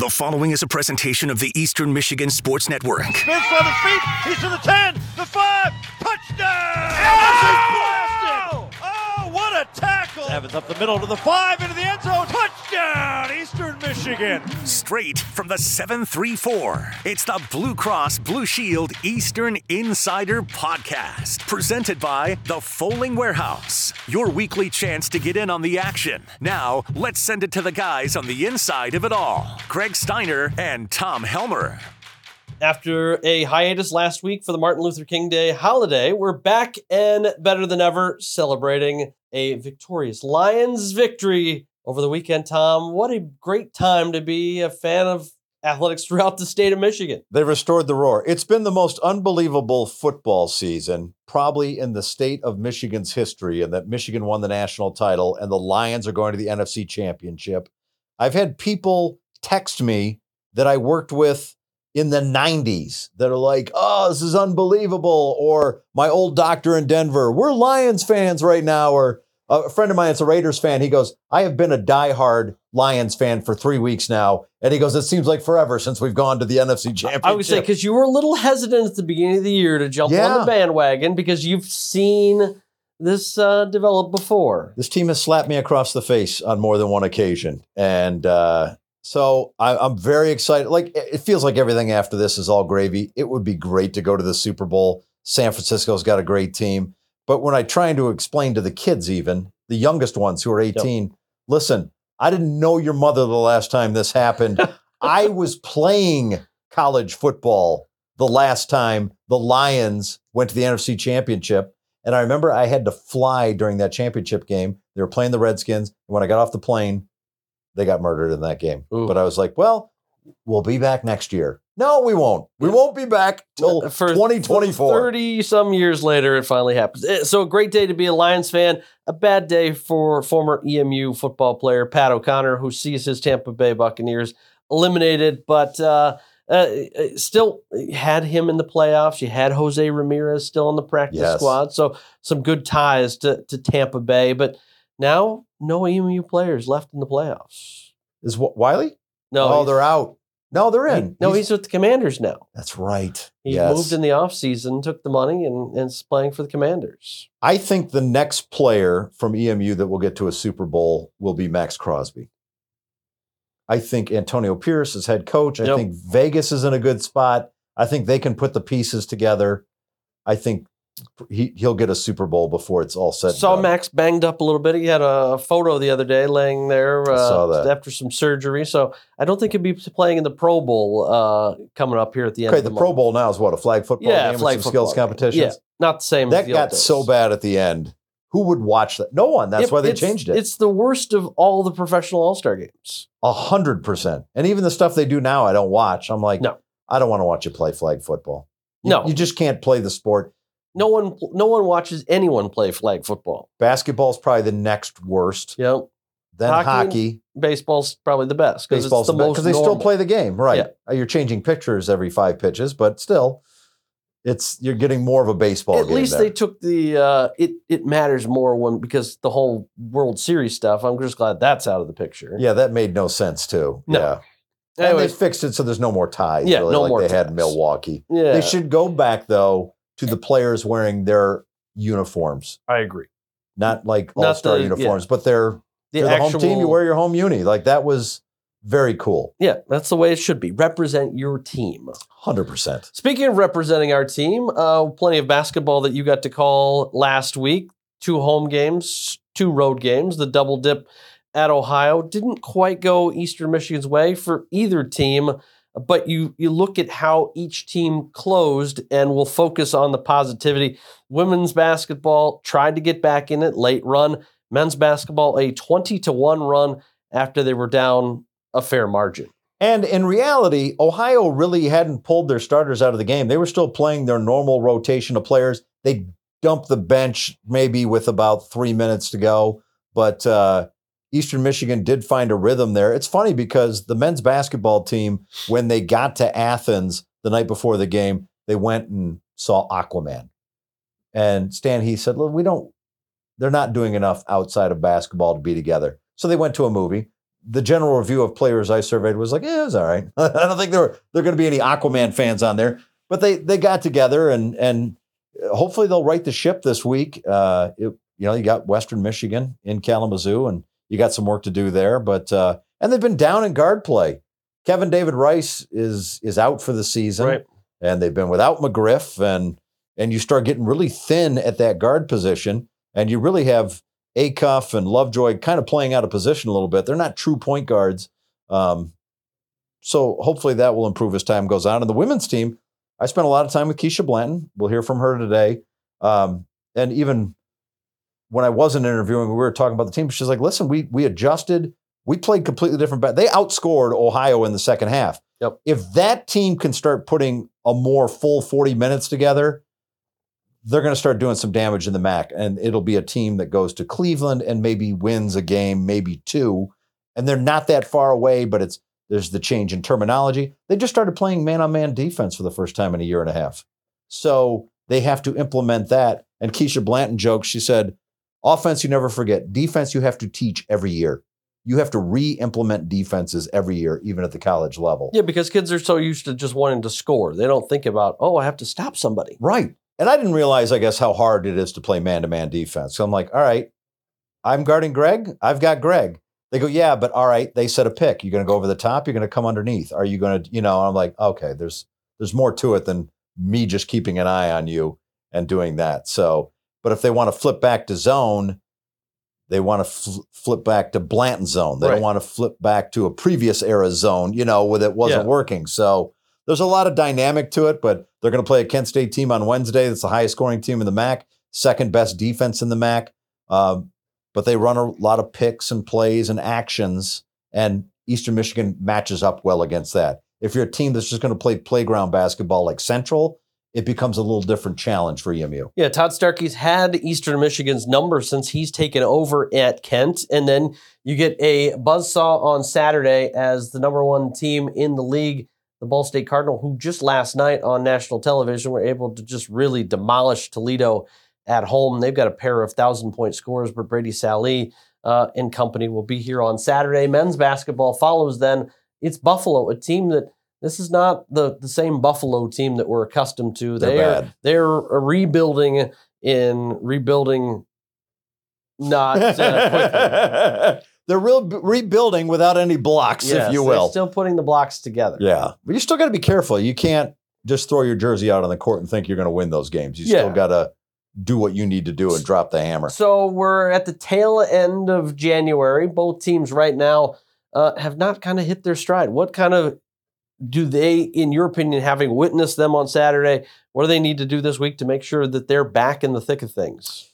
The following is a presentation of the Eastern Michigan Sports Network. Smith on his feet. He's to the 10, the 5. Touchdown! A tackle. Evans up the middle to the 5, into the end zone. Touchdown, Eastern Michigan. Straight from the 734. It's the Blue Cross Blue Shield Eastern Insider Podcast. Presented by The Fowling Warehouse. Your weekly chance to get in on the action. Now, let's send it to the guys on the inside of it all Greg Steiner and Tom Helmer. After a hiatus last week for the Martin Luther King Day holiday, we're back and better than ever celebrating a victorious Lions victory over the weekend, Tom. What a great time to be a fan of athletics throughout the state of Michigan. They restored the roar. It's been the most unbelievable football season, probably in the state of Michigan's history, and that Michigan won the national title and the Lions are going to the NFC championship. I've had people text me that I worked with in the 90s that are like, oh, this is unbelievable. Or my old doctor in Denver, we're Lions fans right now. Or a friend of mine that's a Raiders fan, he goes, I have been a diehard Lions fan for three weeks now. And he goes, it seems like forever since we've gone to the NFC championship. I would say, because you were a little hesitant at the beginning of the year to jump Yeah. on the bandwagon because you've seen this uh, develop before. This team has slapped me across the face on more than one occasion. And uh, so I, I'm very excited. Like, it it feels like everything after this is all gravy. It would be great to go to the Super Bowl. San Francisco's got a great team. But when I try to explain to the kids, even the youngest ones who are 18, listen, I didn't know your mother the last time this happened. I was playing college football the last time the Lions went to the NFC Championship. And I remember I had to fly during that championship game. They were playing the Redskins. And when I got off the plane, they got murdered in that game. Ooh. But I was like, well, we'll be back next year. No, we won't. We won't be back till For 2024. 30 some years later, it finally happens. Eh, So, a great day to be a Lions fan. A bad day for former EMU football player Pat O'Connor, who sees his Tampa Bay Buccaneers eliminated, but uh, uh, still had him in the playoffs. You had Jose Ramirez still on the practice Yes. squad. So, some good ties to, to Tampa Bay. But now, no EMU players left in the playoffs. Is what Wiley? No, oh, they're out. No, they're in. no, he's with the Commanders now. That's right. He yes. moved in the offseason, took the money, and, and is playing for the Commanders. I think the next player from EMU that will get to a Super Bowl will be Maxx Crosby. I think Antonio Pierce is head coach. I Yep. think Vegas is in a good spot. I think they can put the pieces together. I think he, he'll get a Super Bowl before it's all said. Saw. Maxx banged up a little bit. He had a photo the other day laying there uh, after some surgery. So I don't think he'll be playing in the Pro Bowl uh, coming up here at the end Okay, of the the Pro. Bowl now is what a flag football Yeah, game with flag some skills game. competitions. Yeah, not the same. as That the got so bad at the end. Who would watch that? No one. That's It- why they changed it. It's the worst of all the professional All Star games. A hundred percent. And even the stuff they do now, I don't watch. I'm like, No. I don't want to watch you play flag football. You- No. you just can't play the sport. No one, no one watches anyone play flag football. Basketball's probably the next worst. Yep. Then Hockey, hockey, baseball's probably the best because it's baseball's the most because they still play the game, right? Yeah. Uh, You're changing pictures every five pitches, but still, it's you're getting more of a baseball game. At least there. they took the uh, it. It matters more when because the whole World Series stuff. I'm just glad that's out of the picture. yeah, that made no sense too. No. Yeah, and they fixed it so there's no more ties. Yeah, really, no like more they had in. Milwaukee. yeah, They should go back though to the players wearing their uniforms, I agree. not like all star the- uniforms, but they're The you're the actual home team. You wear your home uni. Like that was very cool. yeah, that's the way it should be. Represent your team. Hundred percent. Speaking of representing our team, uh, plenty of basketball that you got to call last week. Two home games, two road games. The double dip at Ohio didn't quite go Eastern Michigan's way for either team. But you you look at how each team closed, and we'll focus on the positivity. Women's basketball tried to get back in it, late run. Men's basketball a twenty to one run after they were down a fair margin. And in reality, Ohio really hadn't pulled their starters out of the game. They were still playing their normal rotation of players. They dumped the bench maybe with about three minutes to go, but uh, Eastern Michigan did find a rhythm there. It's funny because the men's basketball team, when they got to Athens the night before the game, they went and saw Aquaman. And Stan Heath said, Look, we don't, they're not doing enough outside of basketball to be together. So they went to a movie. the general review of players I surveyed was like, yeah, it was all right. I don't think there were there are going to be any Aquaman fans on there, but they they got together and and hopefully they'll right the ship this week. Uh, it, you know, you got Western Michigan in Kalamazoo, and you got some work to do there. But uh, and they've been down in guard play. Kevin David Rice is is out for the season, Right. and they've been without McGriff, and and you start getting really thin at that guard position, and you really have Acuff and Lovejoy kind of playing out of position a little bit. They're not true point guards. Um, so hopefully that will improve as time goes on. And the women's team, I spent a lot of time with Ke'Sha Blanton. We'll hear from her today. Um, and even when I wasn't interviewing, we were talking about the team. She's like, listen, we we adjusted. We played completely different. Ba- they outscored Ohio in the second half. Yep. If that team can start putting a more full 40 minutes together, they're going to start doing some damage in the MAC. And it'll be a team that goes to Cleveland and maybe wins a game, maybe two. And they're not that far away, but it's there's the change in terminology. They just started playing man on man defense for the first time in a year and a half. So they have to implement that. And Ke'Sha Blanton jokes, she said, offense, you never forget. Defense, you have to teach every year. You have to re implement defenses every year, even at the college level. Yeah, because kids are so used to just wanting to score. They don't think about, oh, I have to stop somebody. Right. And I didn't realize, I guess, how hard it is to play man to man defense. So I'm like, all right, I'm guarding Greg. I've got Greg. They go, yeah, but all right, they set a pick. You're going to go over the top. You're going to come underneath. Are you going to, you know? I'm like, okay, there's there's more to it than me just keeping an eye on you and doing that. So, but if they want to flip back to zone, they want to fl- flip back to Blanton zone. They Right. don't want to flip back to a previous era zone, you know, where it wasn't Yeah. working. So there's a lot of dynamic to it, but they're going to play a Kent State team on Wednesday. That's the highest scoring team in the MAC, second best defense in the MAC. Um, but they run a lot of picks and plays and actions, and Eastern Michigan matches up well against that. If you're a team that's just going to play playground basketball like Central, it becomes a little different challenge for EMU. Yeah, Todd Starkey's had Eastern Michigan's number since he's taken over at Kent. And then you get a buzzsaw on Saturday as the number one team in the league, the Ball State Cardinal, who just last night on national television were able to just really demolish Toledo at home. They've got a pair of thousand point scores, but Brady Sallee uh, and company will be here on Saturday. Men's basketball follows then. It's Buffalo, a team that this is not the, the same Buffalo team that we're accustomed to. They're They are bad. they're rebuilding in rebuilding not uh. They're real rebuilding without any blocks, Yes, if you will. still putting the blocks together. yeah, but you still got to be careful. You can't just throw your jersey out on the court and think you're going to win those games. You still got to do what you need to do and drop the hammer. So we're at the tail end of January. Both teams right now uh, have not kind of hit their stride. What kind of do they, in your opinion, having witnessed them on Saturday, what do they need to do this week to make sure that they're back in the thick of things?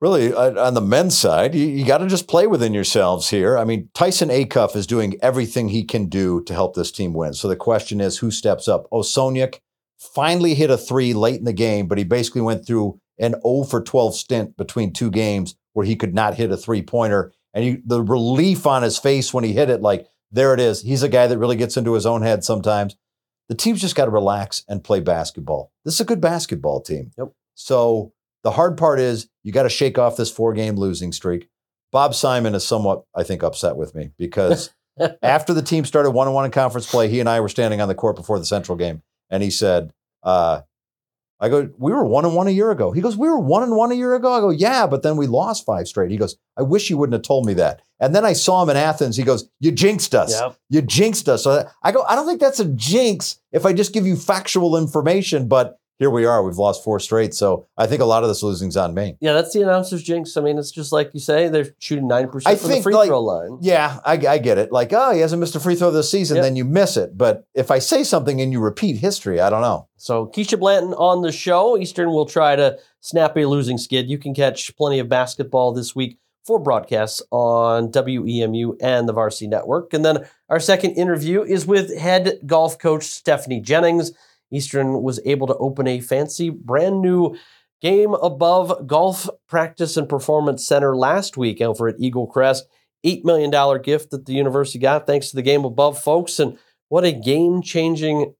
Really, uh, on the men's side, you, you got to just play within yourselves here. I mean, Tyson Acuff is doing everything he can do to help this team win. So the question is, who steps up? Osojnik finally hit a three late in the game, but he basically went through an 0 for 12 stint between two games where he could not hit a three pointer. And you, the relief on his face when he hit it, like, there it is. He's a guy that really gets into his own head sometimes. The team's just got to relax and play basketball. This is a good basketball team. Yep. So the hard part is you got to shake off this four game losing streak. Bob Simon is somewhat, I think, upset with me because after the team started one on one in conference play, he and I were standing on the court before the Central game, and he said, uh, I go, we were one and one a year ago. He goes, we were one and one a year ago. I go, yeah, but then we lost five straight. He goes, I wish you wouldn't have told me that. And then I saw him in Athens. He goes, you jinxed us. Yep. You jinxed us. So I go, I don't think that's a jinx if I just give you factual information, but here we are. We've lost four straight. So I think a lot of this losing's on me. Yeah, that's the announcer's jinx. I mean, it's just like you say, they're shooting 90% I from the free like- throw line. Yeah, I, I get it. Like, oh, he hasn't missed a free throw this season, Yep. then you miss it. But if I say something and you repeat history, I don't know. So Ke'Sha Blanton on the show. Eastern will try to snap a losing skid. You can catch plenty of basketball this week for broadcasts on WEMU and the Varsity Network. And then our second interview is with head golf coach Stephanie Jennings. Eastern was able to open a fancy brand new GameAbove golf practice and performance center last week over at Eagle Crest. $8 million gift that the university got thanks to the GameAbove folks. And what a game changing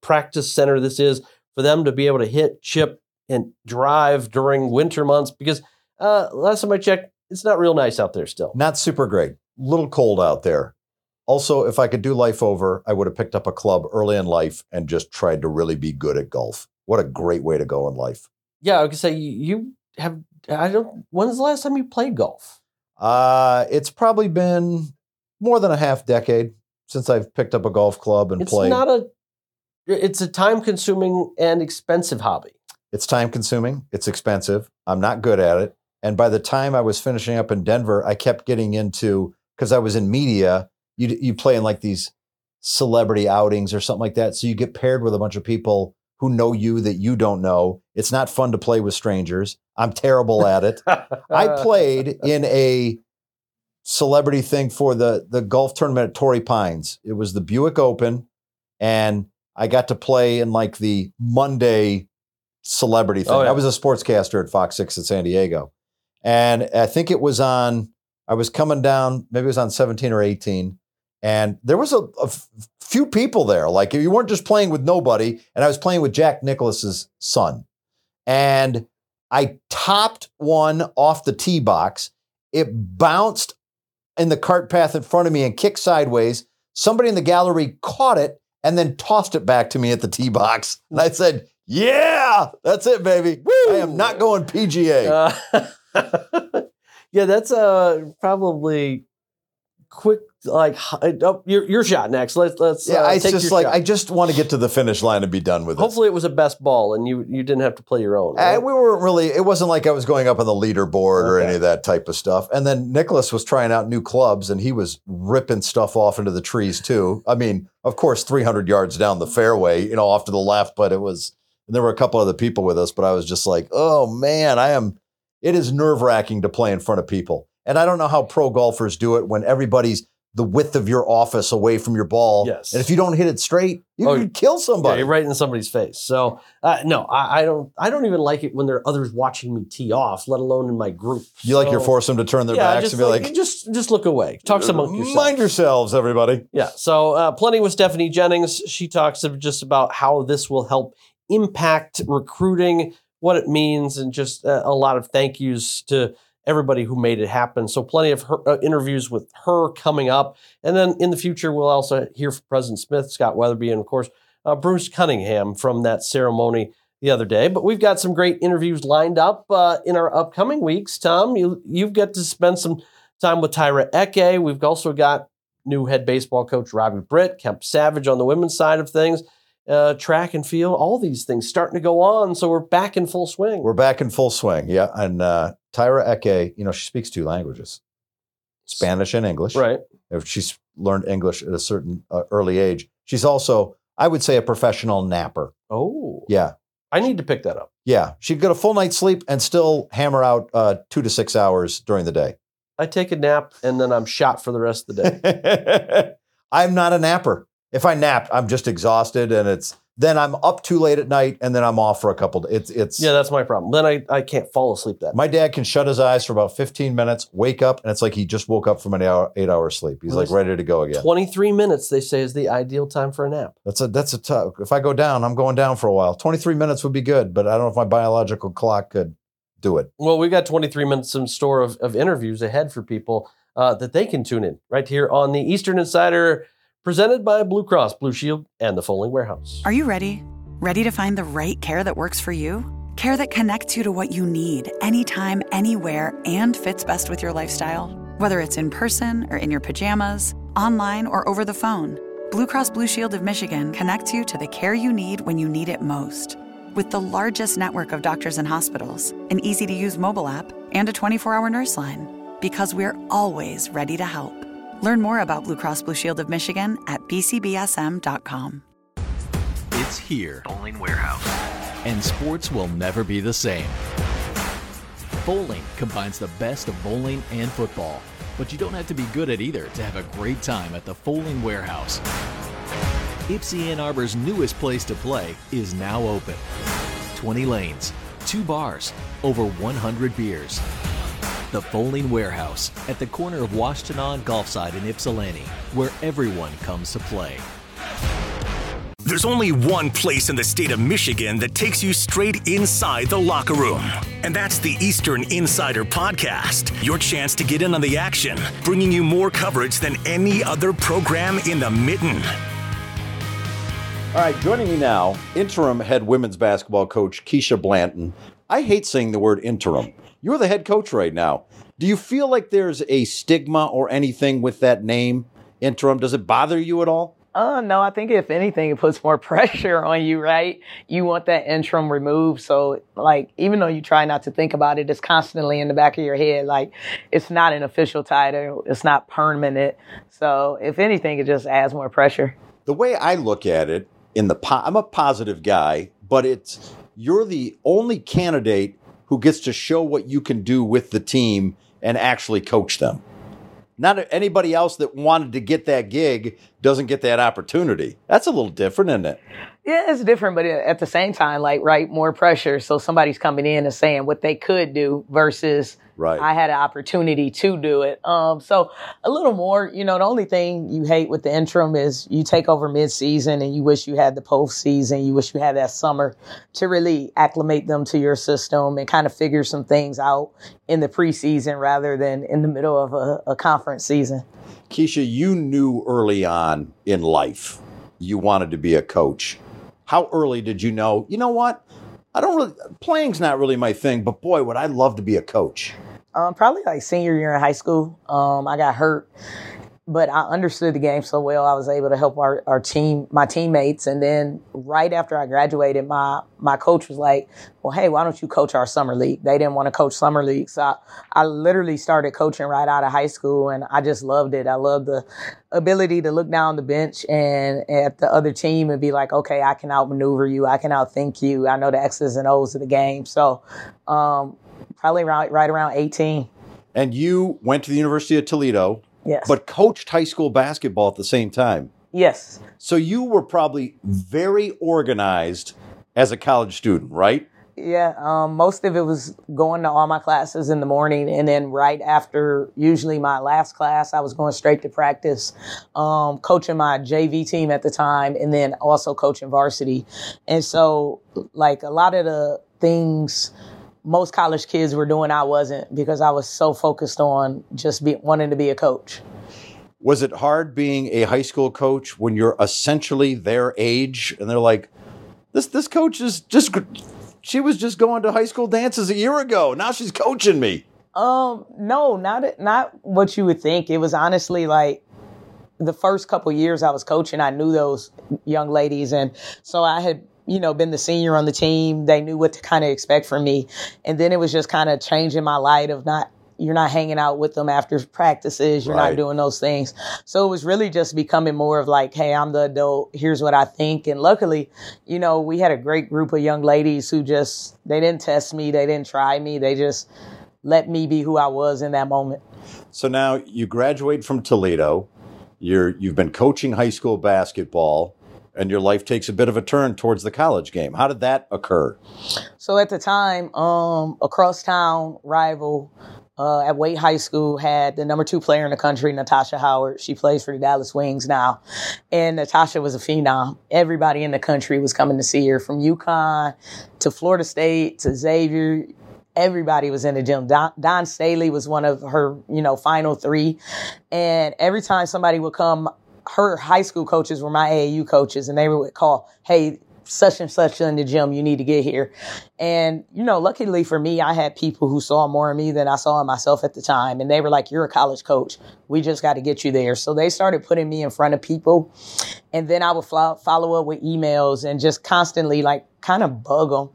practice center this is for them to be able to hit, chip, and drive during winter months because uh, last time I checked, it's not real nice out there still. Not super great. little cold out there. Also, if I could do life over, I would have picked up a club early in life and just tried to really be good at golf. What a great way to go in life. Yeah, I could say you have. I don't. When's the last time you played golf? Uh, it's probably been more than a half decade since I've picked up a golf club and It's played. not a. It's a time-consuming and expensive hobby. It's time consuming. It's expensive. I'm not good at it. And by the time I was finishing up in Denver, I kept getting into because I was in media. You you play in like these celebrity outings or something like that. So you get paired with a bunch of people who know you that you don't know. It's not fun to play with strangers. I'm terrible at it. I played in a celebrity thing for the the golf tournament at Torrey Pines. It was the Buick Open, and I got to play in like the Monday celebrity oh, thing. Oh, yeah. I was a sportscaster at Fox Six in San Diego, and I think it was on. I was coming down. Maybe it was on 17 or 18. And there was a few people there. Like you weren't just playing with nobody. And I was playing with Jack Nicklaus's son. And I topped one off the tee box. It bounced in the cart path in front of me and kicked sideways. Somebody in the gallery caught it and then tossed it back to me at the tee box. And I said, Yeah, that's it, baby. I am not going PGA. Uh, yeah, that's uh probably quick. Like oh, your your shot next. Let's let's. yeah, uh, I just like shot. I just want to get to the finish line and be done with it. Hopefully, it was a best ball, and you you didn't have to play your own. Uh, right? we weren't really. It wasn't like I was going up on the leaderboard or any of that type of stuff. And then Nicklaus was trying out new clubs, and he was ripping stuff off into the trees too. I mean, of course, 300 yards down the fairway, you know, off to the left. But it was. And there were a couple other people with us, but I was just like, oh man, I am. It is nerve wracking to play in front of people, and I don't know how pro golfers do it when everybody's the width of your office away from your ball. Yes. And if you don't hit it straight, you Oh, can kill Yeah, somebody. you're right in somebody's face. So uh, no, I, I don't. I don't even like it when there are others watching me tee off, let alone in my group. You like your So, force them to turn their yeah, backs and be like, just just look away. Talk some among yourself. Mind yourselves, everybody. Yeah. So uh, plenty with Stephanie Jennings. She talks of just about how this will help impact recruiting, what it means, and just uh, a lot of thank yous to everybody who made it happen. So plenty of her, uh, interviews with her coming up, and then in the future we'll also hear from President Smith, Scott Wetherbee, and of course uh, Bruce Cunningham from that ceremony the other day. But we've got some great interviews lined up uh, in our upcoming weeks. Tom, you you've got to spend some time with Tyra Eke. We've also got new head baseball coach Robbie Britt, Kemp Savage on the women's side of things, uh, track and field, all these things starting to go on. So we're back in full swing. We're back in full swing. Yeah. And uh, Tyra Eke, you know, she speaks two languages Spanish and English. right. If she's learned English at a certain uh, early age, she's also, I would say, a professional napper. Oh, Yeah. I need to pick that up. Yeah. She'd get a full night's sleep and still hammer out uh, two to six hours during the day. I take a nap and then I'm shot for the rest of the day. I'm not a napper. If I nap, I'm just exhausted and it's, then I'm up too late at night and then I'm off for a couple. It's, it's, yeah, that's my problem. Then I, I can't fall asleep that. My dad can shut his eyes for about 15 minutes, wake up, and it's like he just woke up from an hour, eight hour sleep. He's like ready to go again. 23 minutes, they say, is the ideal time for a nap. That's a that's a tough. If I go down, I'm going down for a while. 23 minutes would be good, but I don't know if my biological clock could do it. Well, we got 23 minutes in store of, of interviews ahead for people uh, that they can tune in right here on the Eastern Insider, presented by Blue Cross, Blue Shield, and the Fowling Warehouse. Are you ready? Ready to find the right care that works for you? Care that connects you to what you need anytime, anywhere, and fits best with your lifestyle? Whether it's in person or in your pajamas, online or over the phone, Blue Cross Blue Shield of Michigan connects you to the care you need when you need it most. With the largest network of doctors and hospitals, an easy to use mobile app, and a 24 hour nurse line. Because we're always ready to help. Learn more about Blue Cross Blue Shield of Michigan at bcbsm.com. It's here, Fowling Warehouse. and sports will never be the same. Fowling combines the best of bowling and football, but you don't have to be good at either to have a great time at the Fowling Warehouse. Ypsi Ann Arbor's newest place to play is now open. 20 lanes, two bars, over 100 beers. The Fowling Warehouse at the corner of Washtenaw and Golfside in Ypsilanti, where everyone comes to play. There's only one place in the state of Michigan that takes you straight inside the locker room. And that's the Eastern Insider Podcast, your chance to get in on the action, bringing you more coverage than any other program in the mitten. All right, joining me now, interim head women's basketball coach Ke'Sha Blanton. I hate saying the word interim. You're the head coach right now. Do you feel like there's a stigma or anything with that name, interim? Does it bother you at all? Uh, no, I think if anything, it puts more pressure on you, right? You want that interim removed. So, like, even though you try not to think about it, it's constantly in the back of your head. Like, it's not an official title, it's not permanent. So, if anything, it just adds more pressure. The way I look at it, in the po- I'm a positive guy, but it's you're the only candidate who gets to show what you can do with the team and actually coach them. Not anybody else that wanted to get that gig doesn't get that opportunity. That's a little different, isn't it? Yeah, it's different, but at the same time, like, right, more pressure. So somebody's coming in and saying what they could do versus Right. I had an opportunity to do it. Um, so a little more, you know, the only thing you hate with the interim is you take over mid-season and you wish you had the postseason. You wish you had that summer to really acclimate them to your system and kind of figure some things out in the preseason rather than in the middle of a, a conference season. Ke'Sha, you knew early on in life you wanted to be a coach. How early did you know, you know what? I don't really, playing's not really my thing, but boy, would I love to be a coach. Um, probably like senior year in high school. Um, I got hurt, but I understood the game so well. I was able to help our, our team, my teammates. And then right after I graduated, my, my coach was like, well, hey, why don't you coach our summer league? They didn't want to coach summer league. So I, I literally started coaching right out of high school and I just loved it. I loved the ability to look down the bench and at the other team and be like, okay, I can outmaneuver you. I can outthink you. I know the X's and O's of the game. So, um, probably right, right around 18. And you went to the University of Toledo, Yes. but coached high school basketball at the same time. yes. So you were probably very organized as a college student, right? Yeah, um, most of it was going to all my classes in the morning, and then right after, usually my last class, I was going straight to practice, um, coaching my JV team at the time, and then also coaching varsity. And so, like a lot of the things most college kids were doing, I wasn't because I was so focused on just be, wanting to be a coach. Was it hard being a high school coach when you're essentially their age and they're like, this this coach is just she was just going to high school dances a year ago. Now she's coaching me. Um, no, not not what you would think. It was honestly like the first couple years I was coaching, I knew those young ladies, and so I had you know been the senior on the team. They knew what to kind of expect from me, and then it was just kind of changing my light of not. You're not hanging out with them after practices. You're Right. not doing those things. So it was really just becoming more of like, hey, I'm the adult. Here's what I think. And luckily, you know, we had a great group of young ladies who just, they didn't test me. They didn't try me. They just let me be who I was in that moment. So now you graduate from Toledo. You're you've been coaching high school basketball, and your life takes a bit of a turn towards the college game. How did that occur? So at the time, um, across town rival uh, at Waite High School had the number two player in the country, Natasha Howard. She plays for the Dallas Wings now, and Natasha was a phenom. Everybody in the country was coming to see her, from UConn to Florida State to Xavier. Everybody was in the gym. Dawn, Dawn Staley was one of her, you know, final three, and every time somebody would come, her high school coaches were my AAU coaches, and they would call, "Hey, such and such in the gym. You need to get here. And, you know, luckily for me, I had people who saw more of me than I saw myself at the time. And they were like, you're a college coach. We just got to get you there. So they started putting me in front of people. And then I would fo- follow up with emails and just constantly like kind of bug them.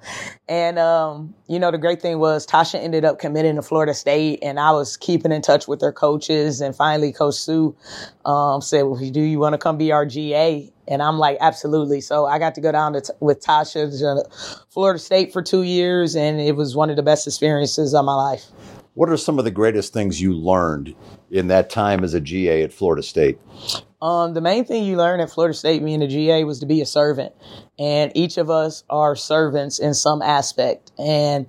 And, um, you know, the great thing was Tasha ended up committing to Florida State and I was keeping in touch with their coaches. And finally, Coach Sue, um, said, well, do you want to come be our GA? And I'm like, absolutely. So I got to go down to t- with Tasha to Florida State for two years, and it was one of the best experiences of my life. What are some of the greatest things you learned in that time as a GA at Florida State? Um, the main thing you learn at Florida State, being a GA, was to be a servant. And each of us are servants in some aspect. And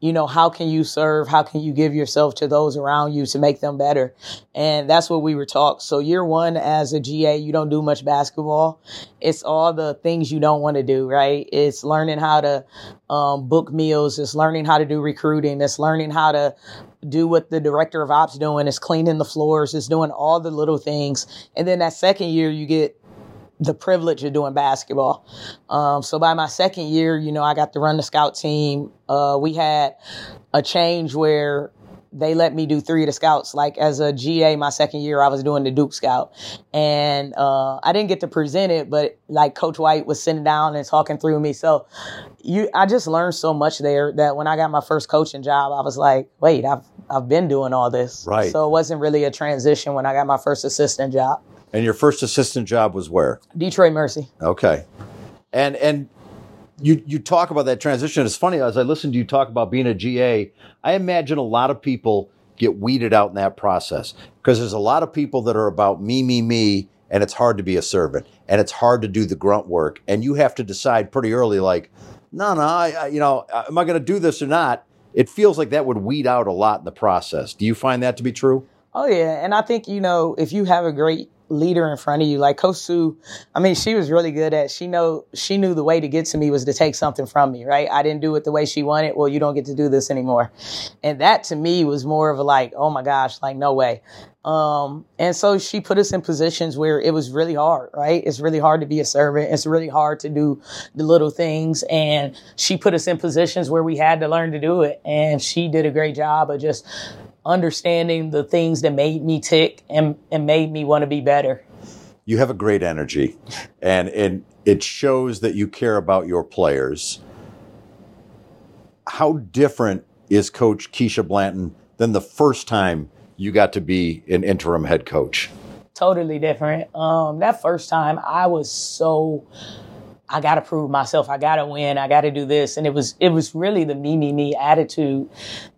you know, how can you serve? How can you give yourself to those around you to make them better? And that's what we were taught. So year one as a GA, you don't do much basketball. It's all the things you don't want to do, right? It's learning how to um, book meals. It's learning how to do recruiting. It's learning how to do what the director of ops doing. It's cleaning the floors. It's doing all the little things. And then that second year, you get the privilege of doing basketball. Um, so by my second year, you know, I got to run the scout team. Uh, we had a change where they let me do three of the scouts. Like as a GA, my second year, I was doing the Duke Scout, and uh, I didn't get to present it, but like Coach White was sitting down and talking through me. So you, I just learned so much there that when I got my first coaching job, I was like, wait, I've I've been doing all this. Right. So it wasn't really a transition when I got my first assistant job. And your first assistant job was where? Detroit Mercy. Okay. And and you you talk about that transition. It's funny as I listen to you talk about being a GA. I imagine a lot of people get weeded out in that process because there's a lot of people that are about me, me, me, and it's hard to be a servant and it's hard to do the grunt work. And you have to decide pretty early, like, no, no, I, I you know, uh, am I going to do this or not? It feels like that would weed out a lot in the process. Do you find that to be true? Oh yeah, and I think you know if you have a great leader in front of you. Like Coach Sue, I mean, she was really good at. She know she knew the way to get to me was to take something from me. Right? I didn't do it the way she wanted. Well, you don't get to do this anymore, and that to me was more of a like, oh my gosh, like no way. Um, and so she put us in positions where it was really hard, right? It's really hard to be a servant. It's really hard to do the little things. And she put us in positions where we had to learn to do it. And she did a great job of just understanding the things that made me tick and, and made me want to be better. You have a great energy and, and it shows that you care about your players. How different is Coach Ke'Sha Blanton than the first time you got to be an interim head coach? Totally different. Um, that first time, I was so I got to prove myself. I got to win. I got to do this. And it was, it was really the me, me, me attitude.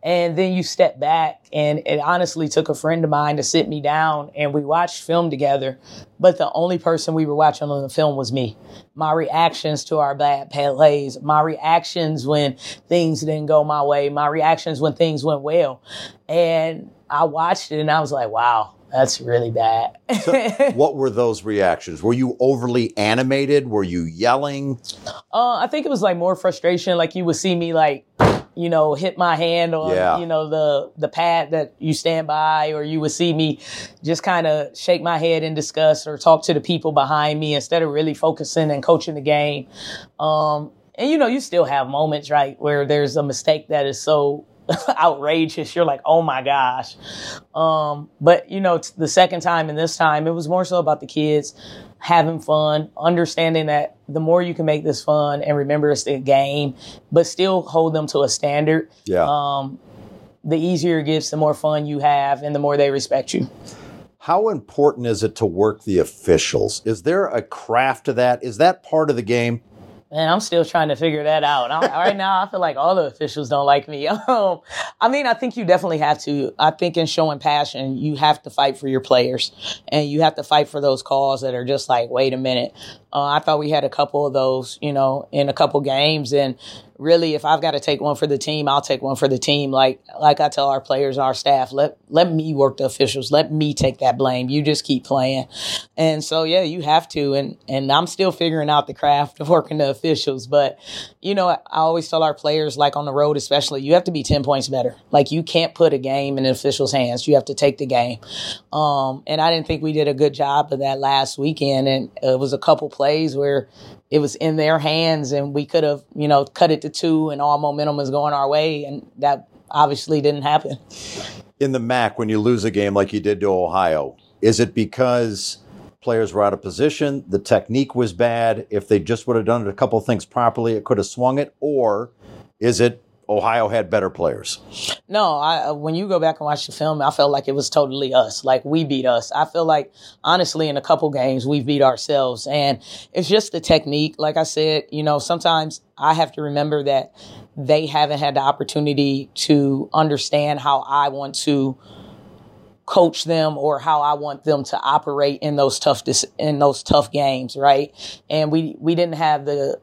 And then you step back and it honestly took a friend of mine to sit me down and we watched film together. But the only person we were watching on the film was me. My reactions to our bad plays, my reactions when things didn't go my way, my reactions when things went well. And I watched it and I was like, wow, that's really bad. so what were those reactions? Were you overly animated? Were you yelling? Uh, I think it was like more frustration. Like you would see me like, you know, hit my hand on, yeah. you know, the the pad that you stand by, or you would see me just kind of shake my head in disgust or talk to the people behind me instead of really focusing and coaching the game. Um, and you know, you still have moments, right, where there's a mistake that is so outrageous. You're like, oh my gosh. Um, but you know, the second time and this time, it was more so about the kids having fun, understanding that the more you can make this fun and remember it's a game, but still hold them to a standard. Yeah. Um, the easier it gets, the more fun you have and the more they respect you. How important is it to work the officials? Is there a craft to that? Is that part of the game? Man, I'm still trying to figure that out. Right now, I feel like all the officials don't like me. Um, I mean, I think you definitely have to. I think in showing passion, you have to fight for your players, and you have to fight for those calls that are just like, wait a minute. Uh, I thought we had a couple of those, you know, in a couple games, and really, if I've got to take one for the team, I'll take one for the team. Like like I tell our players, and our staff, let let me work the officials. Let me take that blame. You just keep playing. And so yeah, you have to. And and I'm still figuring out the craft of working the officials. But you know, I always tell our players, like on the road especially, you have to be ten points better. Like you can't put a game in an official's hands. You have to take the game. Um, and I didn't think we did a good job of that last weekend. And it was a couple plays where it was in their hands and we could have, you know, cut it to two and all momentum was going our way. And that obviously didn't happen. In the MAC, when you lose a game like you did to Ohio, is it because players were out of position, the technique was bad? If they just would have done a couple things properly, it could have swung it? Or is it Ohio had better players. No, I, uh, when you go back and watch the film, I felt like it was totally us. Like we beat us. I feel like honestly, in a couple games, we beat ourselves, and it's just the technique. Like I said, you know, sometimes I have to remember that they haven't had the opportunity to understand how I want to coach them or how I want them to operate in those tough in those tough games, right? And we we didn't have the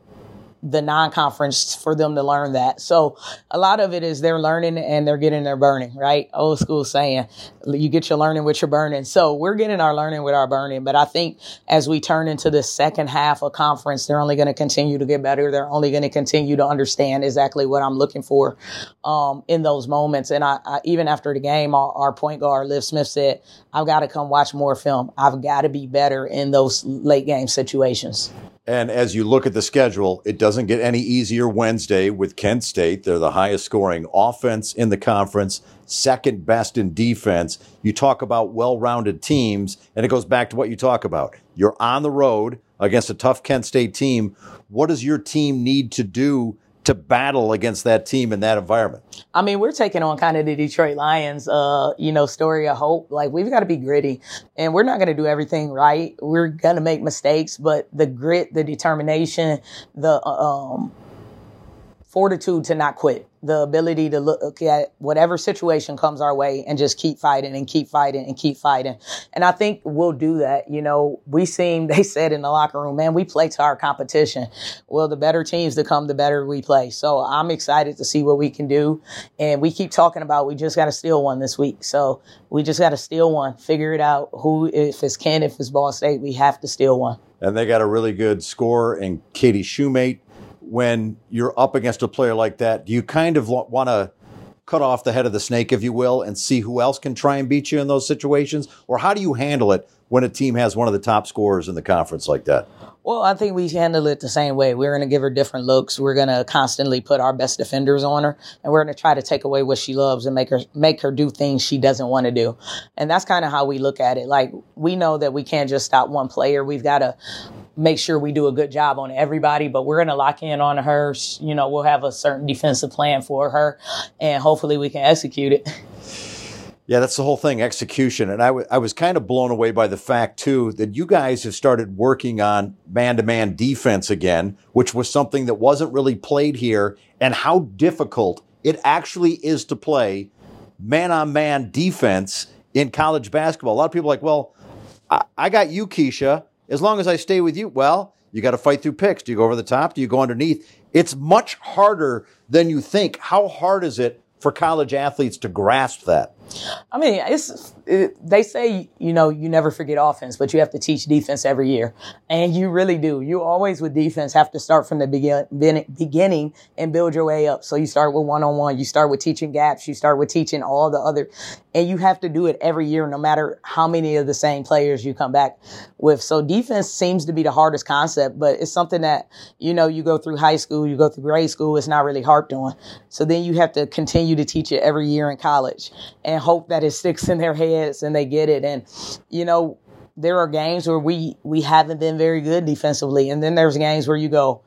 the non-conference for them to learn that. So a lot of it is they're learning and they're getting their burning, right? Old school saying, you get your learning with your burning. So we're getting our learning with our burning. But I think as we turn into the second half of conference, they're only going to continue to get better. They're only going to continue to understand exactly what I'm looking for um, in those moments. And I, I, even after the game, our, our point guard, Liv Smith said, I've got to come watch more film. I've got to be better in those late game situations. And as you look at the schedule, it doesn't get any easier Wednesday with Kent State. They're the highest scoring offense in the conference, second best in defense. You talk about well rounded teams, and it goes back to what you talk about. You're on the road against a tough Kent State team. What does your team need to do to battle against that team in that environment? I mean, we're taking on kind of the Detroit Lions, uh, you know, story of hope. Like we've got to be gritty and we're not going to do everything right. We're going to make mistakes, but the grit, the determination, the, uh, um, fortitude to not quit, the ability to look at whatever situation comes our way and just keep fighting and keep fighting and keep fighting. And I think we'll do that. You know, we seem, they said in the locker room, man, we play to our competition. Well, the better teams to come, the better we play. So I'm excited to see what we can do. And we keep talking about we just got to steal one this week. So we just got to steal one, figure it out. Who, if it's Ken, if it's Ball State, we have to steal one. And they got a really good score in Katie Shumate when you're up against a player like that, do you kind of want to cut off the head of the snake, if you will, and see who else can try and beat you in those situations? Or how do you handle it when a team has one of the top scorers in the conference like that? Well, I think we handle it the same way. We're going to give her different looks. We're going to constantly put our best defenders on her, and we're going to try to take away what she loves and make her make her do things she doesn't want to do. And that's kind of how we look at it. Like we know that we can't just stop one player. We've got to make sure we do a good job on everybody, but we're going to lock in on her. You know, we'll have a certain defensive plan for her and hopefully we can execute it. Yeah, that's the whole thing, execution. And I, w- I was kind of blown away by the fact, too, that you guys have started working on man to man defense again, which was something that wasn't really played here, and how difficult it actually is to play man on man defense in college basketball. A lot of people are like, well, I, I got you, Ke'Sha as long as I stay with you, well, you got to fight through picks. Do you go over the top? Do you go underneath? It's much harder than you think. How hard is it for college athletes to grasp that? I mean, it's it, they say you know you never forget offense, but you have to teach defense every year, and you really do. You always with defense have to start from the begin, beginning and build your way up. So you start with one on one, you start with teaching gaps, you start with teaching all the other, and you have to do it every year, no matter how many of the same players you come back with. So defense seems to be the hardest concept, but it's something that you know you go through high school, you go through grade school, it's not really harped on. So then you have to continue to teach it every year in college. And and hope that it sticks in their heads and they get it. And, you know, there are games where we, we haven't been very good defensively. And then there's games where you go,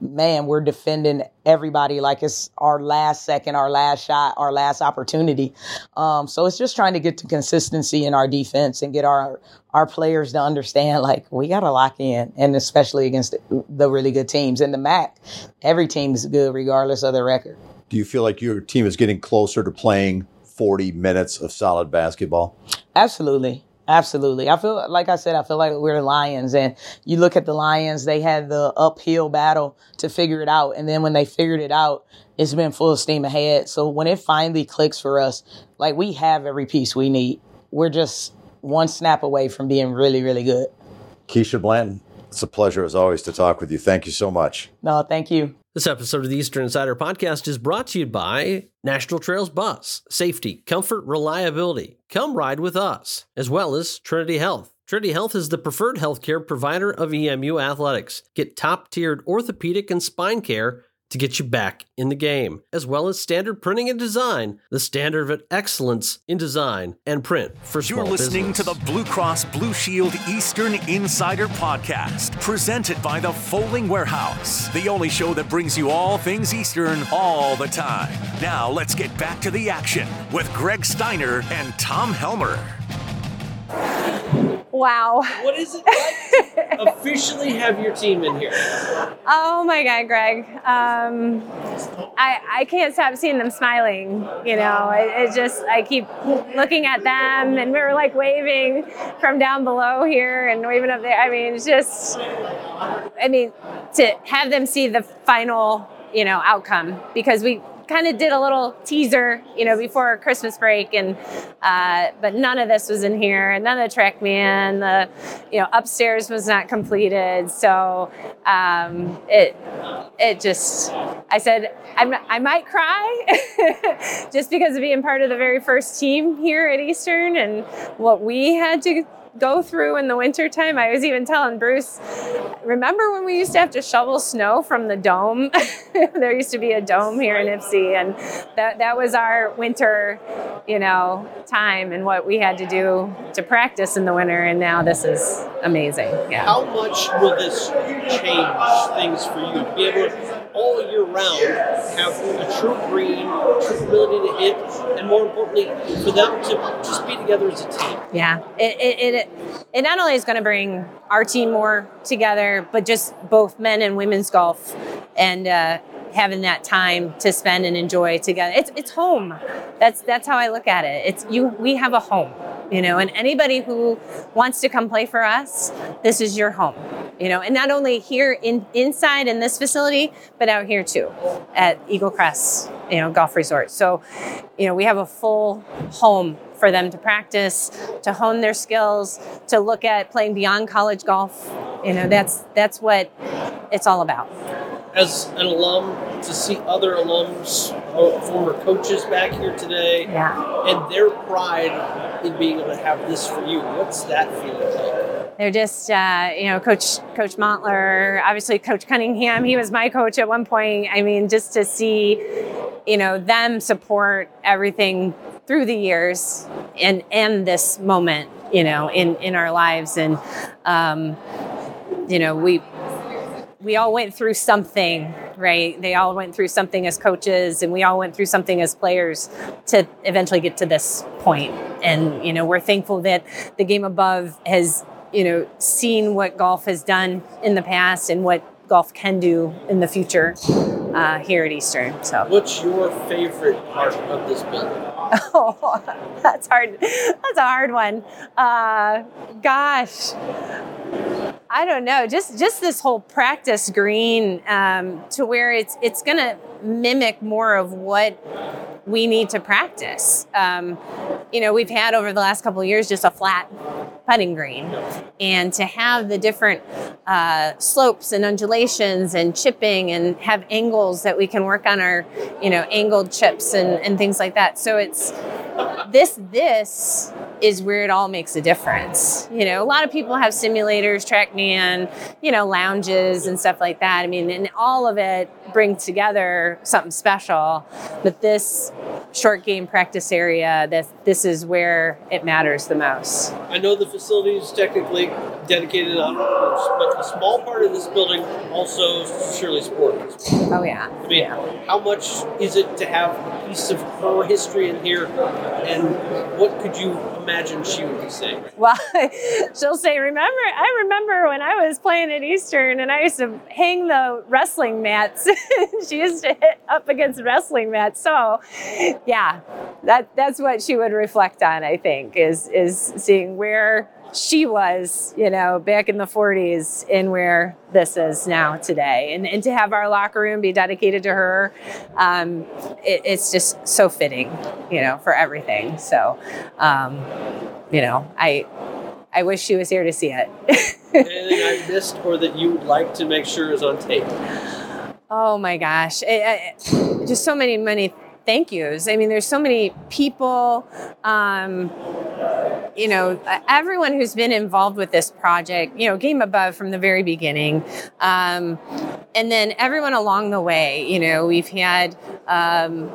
man, we're defending everybody like it's our last second, our last shot, our last opportunity. Um, so it's just trying to get to consistency in our defense and get our our players to understand like we got to lock in, and especially against the, really good teams. In the MAC, every team is good regardless of their record. Do you feel like your team is getting closer to playing 40 minutes of solid basketball? Absolutely. Absolutely. I feel, like I said, I feel like we're the Lions and you look at the Lions, they had the uphill battle to figure it out. And then when they figured it out, it's been full steam ahead. So when it finally clicks for us, like we have every piece we need. We're just one snap away from being really, really good. Ke'Sha Blanton, it's a pleasure as always to talk with you. Thank you so much. No, thank you. This episode of the Eastern Insider Podcast is brought to you by National Trails Bus. Safety, comfort, reliability. Come ride with us, as well as Trinity Health. Trinity Health is the preferred healthcare provider of EMU athletics. Get top tiered orthopedic and spine care to get you back in the game, as well as standard printing and design, the standard of excellence in design and print for small You're listening business. to the Blue Cross Blue Shield Eastern Insider Podcast, presented by the Fowling Warehouse, the only show that brings you all things Eastern all the time. Now let's get back to the action with Greg Steiner and Tom Helmer. Wow. What is it like to officially have your team in here? Oh my God, Greg. Um, I, I can't stop seeing them smiling. You know, it, it, just, I keep looking at them and we are like waving from down below here and waving up there. I mean, it's just, I mean, to have them see the final, you know, outcome because we kind of did a little teaser, you know, before Christmas break, and uh, but none of this was in here, and none of the TrackMan, the you know upstairs was not completed, so um, it it just I said I'm, I might cry just because of being part of the very first team here at Eastern and what we had to go through in the wintertime. I was even telling Bruce, remember when we used to have to shovel snow from the dome? there used to be a dome here in Ypsi, and that, that was our winter, you know, time and what we had to do to practice in the winter. And now this is amazing. Yeah. How much will this change things for you to be able to all year round have a true green, true ability to hit, and more importantly, for them to just be together as a team? Yeah, it, it, it, it not only is going to bring our team more together, but just both men and women's golf and uh, having that time to spend and enjoy together. It's, it's home. That's, that's how I look at it. It's you, we have a home, you know, and anybody who wants to come play for us, this is your home, you know, and not only here in, inside in this facility, but out here too at Eagle Crest, you know, golf resort. So, you know, we have a full home for them to practice, to hone their skills, to look at playing beyond college golf. You know, that's that's what it's all about. As an alum, to see other alums, former coaches back here today, Yeah. and their pride in being able to have this for you, what's that feeling like? They're just, uh, you know, Coach Coach Montler, obviously Coach Cunningham. He was my coach at one point. I mean, just to see, you know, them support everything through the years and and this moment, you know, in in our lives, and um, you know, we we all went through something, right? They all went through something as coaches, and we all went through something as players to eventually get to this point. And you know, we're thankful that the GameAbove has, you know, seen what golf has done in the past and what golf can do in the future uh, here at Eastern. So, What's your favorite part of this building? Oh, that's hard. That's a hard one. Uh, gosh. I don't know. Just just this whole practice green um, to where it's it's going to mimic more of what we need to practice. Um, you know, we've had over the last couple of years just a flat putting green, and to have the different uh, slopes and undulations and chipping and have angles that we can work on our you know angled chips and, and things like that. So it's this this is where it all makes a difference. You know, a lot of people have simulators, TrackMan, you know, lounges and stuff like that. I mean, and all of it brings together something special. But this short game practice area, this this is where it matters the most. I know the facility is technically dedicated on but a small part of this building also Shirley Spork's. Oh yeah. I mean, how much is it to have piece of her history in here, and what could you imagine she would be saying? Well, she'll say, "Remember, I remember when I was playing at Eastern, and I used to hang the wrestling mats. she used to hit up against wrestling mats. So, yeah, that that's what she would reflect on. I think is is seeing where she was, you know, back in the 40s, and where this is now today, and and to have our locker room be dedicated to her, um, it, it's just so fitting, you know, for everything. So, um, you know, I. I wish she was here to see it. Anything I missed, or that you would like to make sure is on tape? Oh my gosh. It- just so many, many thank yous. I mean, there's so many people, um, you know, everyone who's been involved with this project, you know, GameAbove from the very beginning. Um, and then everyone along the way, you know, we've had um,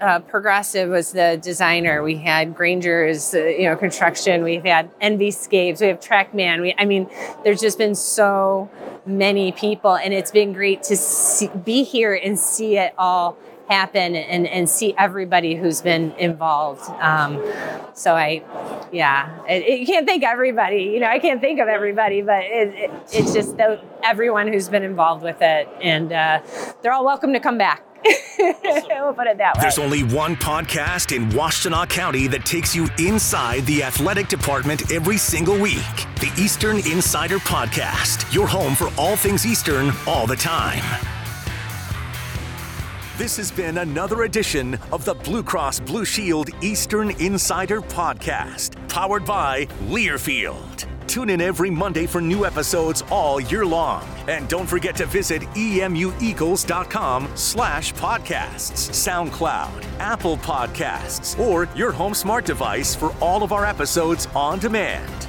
uh, Progressive was the designer. We had Granger's, uh, you know, construction. We've had NV Scapes. We have Trackman. We, I mean, there's just been so many people, and it's been great to see, be here and see it all happen and, and see everybody who's been involved. Um, so I, yeah, it, it- you can't thank everybody. You know, I can't think of everybody, but it, it, it's just the, everyone who's been involved with it, and uh, they're all welcome to come back. we'll put it that way. There's only one podcast in Washtenaw County that takes you inside the athletic department every single week. The Eastern Insider Podcast, your home for all things Eastern all the time. This has been another edition of the Blue Cross Blue Shield Eastern Insider Podcast, powered by Learfield. Tune in every Monday for new episodes all year long. And don't forget to visit emueagles.com slash podcasts, SoundCloud, Apple Podcasts, or your home smart device for all of our episodes on demand.